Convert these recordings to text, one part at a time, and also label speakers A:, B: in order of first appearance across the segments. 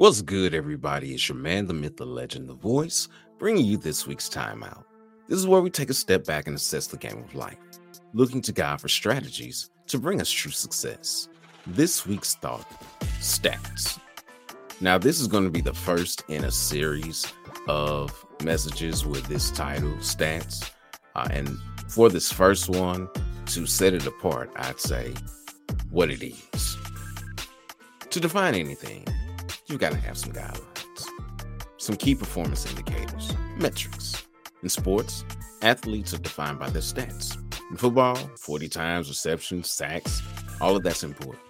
A: What's good, everybody? It's your man, the myth, the legend, the voice, bringing you this week's timeout. This is where we take a step back and assess the game of life, looking to God for strategies to bring us true success. This week's thought stats. Now, this is going to be the first in a series of messages with this title, stats. Uh, and for this first one, to set it apart, I'd say what it is. To define anything, you've got to have some guidelines, some key performance indicators, metrics. In sports, athletes are defined by their stats. In football, 40 times, receptions, sacks, all of that's important.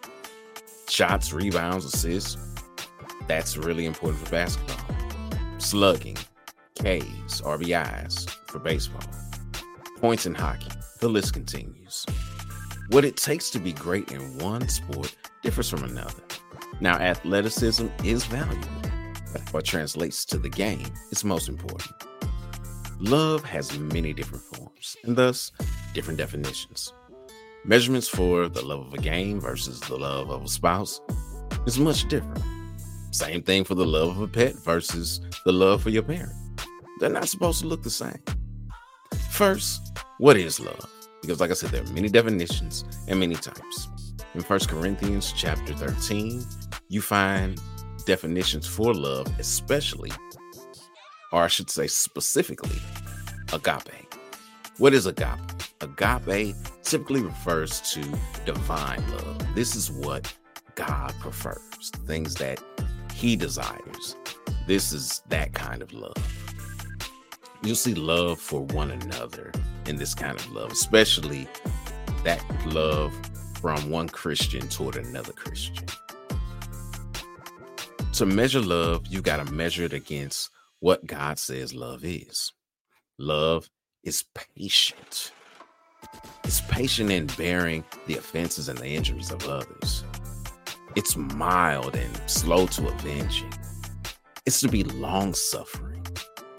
A: Shots, rebounds, assists, that's really important for basketball. Slugging, Ks, RBIs for baseball. Points in hockey, the list continues. What it takes to be great in one sport differs from another. Now, athleticism is valuable, but what translates to the game is most important. Love has many different forms and thus different definitions. Measurements for the love of a game versus the love of a spouse is much different. Same thing for the love of a pet versus the love for your parent. They're not supposed to look the same. First, what is love? Because like I said, there are many definitions and many types. In First Corinthians chapter 13, you find definitions for love, especially, or I should say specifically, agape. What is agape? Agape typically refers to divine love. This is what God prefers, things that he desires. This is that kind of love. You'll see love for one another in this kind of love, especially that love from one Christian toward another Christian. To measure love, you got to measure it against what God says love is. Love is patient. It's patient in bearing the offenses and the injuries of others. It's mild and slow to avenging. It's to be long suffering,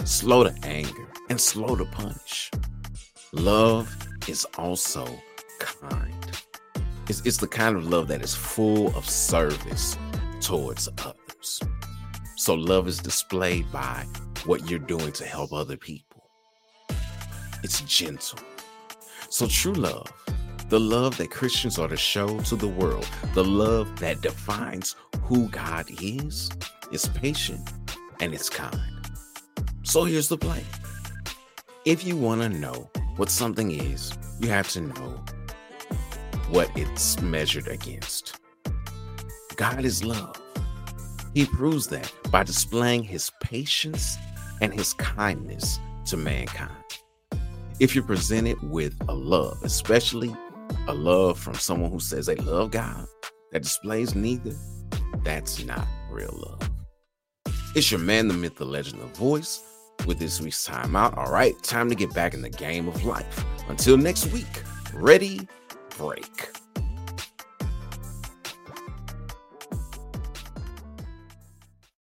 A: slow to anger, and slow to punish. Love is also kind. It's, it's the kind of love that is full of service towards others. So, love is displayed by what you're doing to help other people. It's gentle. So, true love, the love that Christians are to show to the world, the love that defines who God is, is patient and it's kind. So, here's the play if you want to know what something is, you have to know what it's measured against. God is love. He proves that by displaying his patience and his kindness to mankind. If you're presented with a love, especially a love from someone who says they love God, that displays neither, that's not real love. It's your man, the myth, the legend, the voice with this week's time out, All right, time to get back in the game of life. Until next week, ready break.